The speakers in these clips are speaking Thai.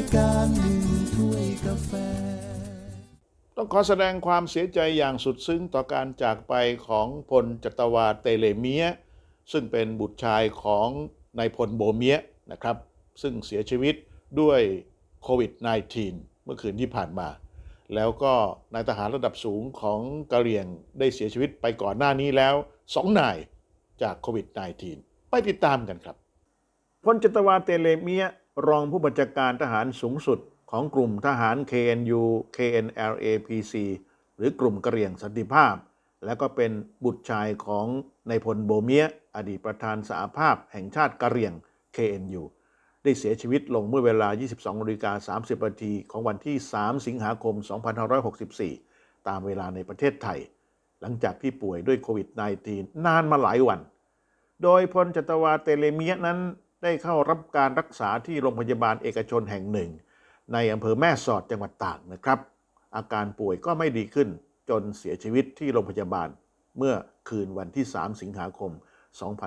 ายการหนึ่งถ้วยกาแฟ ต้องขอแสดงความเสียใจอย่างสุดซึ้งต่อการจากไปของพลจัตวาเตเลเมีย ซึ่งเป็นบุตรชายของนายพลโบเมียนะครับ ซึ่งเสียชีวิตด้วยโควิด -19 เมื่อคืนที่ผ่านมา แล้วก็นายทหารระดับสูงของกะเหรี่ยงได้เสียชีวิตไปก่อนหน้านี้แล้วสองนายจากโควิด -19 ไปติดตามกันครับพลจัตวาเตเลเมีย รองผู้บัญชาการทหารสูงสุดของกลุ่มทหาร KNU KNLAPC หรือกลุ่มกระเหรี่ยงสันติภาพ และก็เป็นบุตรชายของนายพลโบเมีย อดีตประธานสหภาพแห่งชาติกะเหรี่ยง KNU ได้เสียชีวิตลงเมื่อเวลา 22นาฬิกา30นาทีของวันที่ 3 สิงหาคม 2564 ตามเวลาในประเทศไทย หลังจากที่ป่วยด้วยโควิด -19 นานมาหลายวัน โดยพลจัตวาเตเลเมียนั้น ได้เข้ารับการรักษาที่โรงพยาบาลเอกชนแห่งหนึ่ง ในอำเภอแม่สอดจังหวัดตากนะครับ อาการป่วยก็ไม่ดีขึ้นจนเสียชีวิตที่โรงพยาบาลเมื่อคืนวันที่ 3 สิงหาคม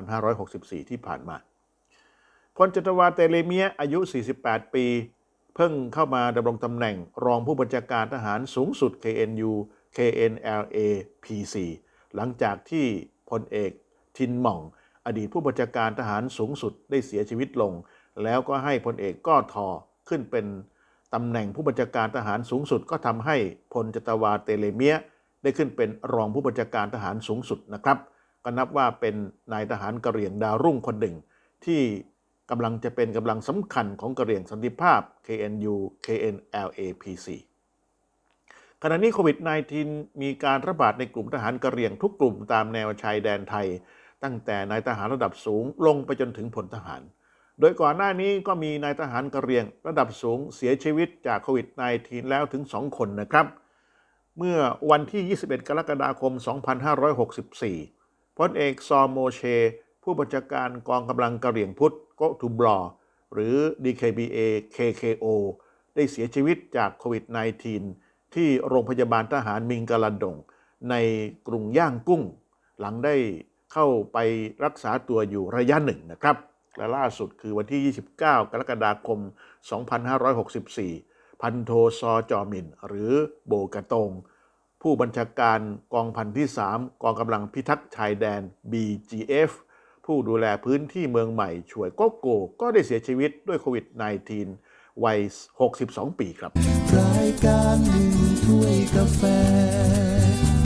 2564 ที่ผ่านมาพลจัตวาเตเลเมียอายุ 48 ปี เพิ่งเข้ามาดำรงตำแหน่งรองผู้บัญชาการทหารสูงสุด KNU KNLA PC หลังจากที่พลเอกทินหม่อง อดีตผู้บัญชาการทหารสูงสุดได้เสียชีวิตลง แล้วก็ให้พลเอกก้อทอขึ้นเป็นตำแหน่งผู้บัญชาการทหารสูงสุดก็ทำให้พลจตวาเตเลเมียได้ขึ้นเป็นรองผู้บัญชาการทหารสูงสุดนะครับ ก็นับว่าเป็นนายทหารกะเหรี่ยงดาวรุ่งคนหนึ่ง ที่กำลังจะเป็นกำลังสำคัญของกะเหรี่ยงสันติภาพ KNU KNLAPC ขณะนี้โควิด -19 มีการระบาดในกลุ่มทหารกะเหรี่ยงทุกกลุ่มตามแนวชายแดนไทย ตั้งแต่นายทหารระดับสูงลงไปจนถึงพลทหาร โดยก่อนหน้านี้ก็มีนายทหารกระเรียงระดับสูงเสียชีวิตจากโควิด -19 แล้วถึง 2 คนนะครับ เมื่อวันที่ 21 กรกฎาคม 2564 พลเอกซอโมเช ผู้บัญชาการกองกำลังกระเรียงพุทธโกทูบลอหรือ DKBA KKO ได้เสียชีวิตจากโควิด -19 ที่โรงพยาบาลทหารมิงกะลันดง ในกรุงย่างกุ้ง หลังได้ เข้าไปรักษาตัวอยู่ระยะหนึ่งนะครับ และล่าสุดคือวันที่ 29 กรกฎาคม 2564 พันโทซอจอมิน หรือโบกะตง ผู้บัญชาการกองพันที่ 3 กองกำลังพิทักษ์ชายแดน BGF ผู้ดูแลพื้นที่เมืองใหม่ช่วยโกโก ก็ได้เสียชีวิตด้วยโควิด -19 วัย 62 ปีครับรายการหนึ่งถ้วยกาแฟ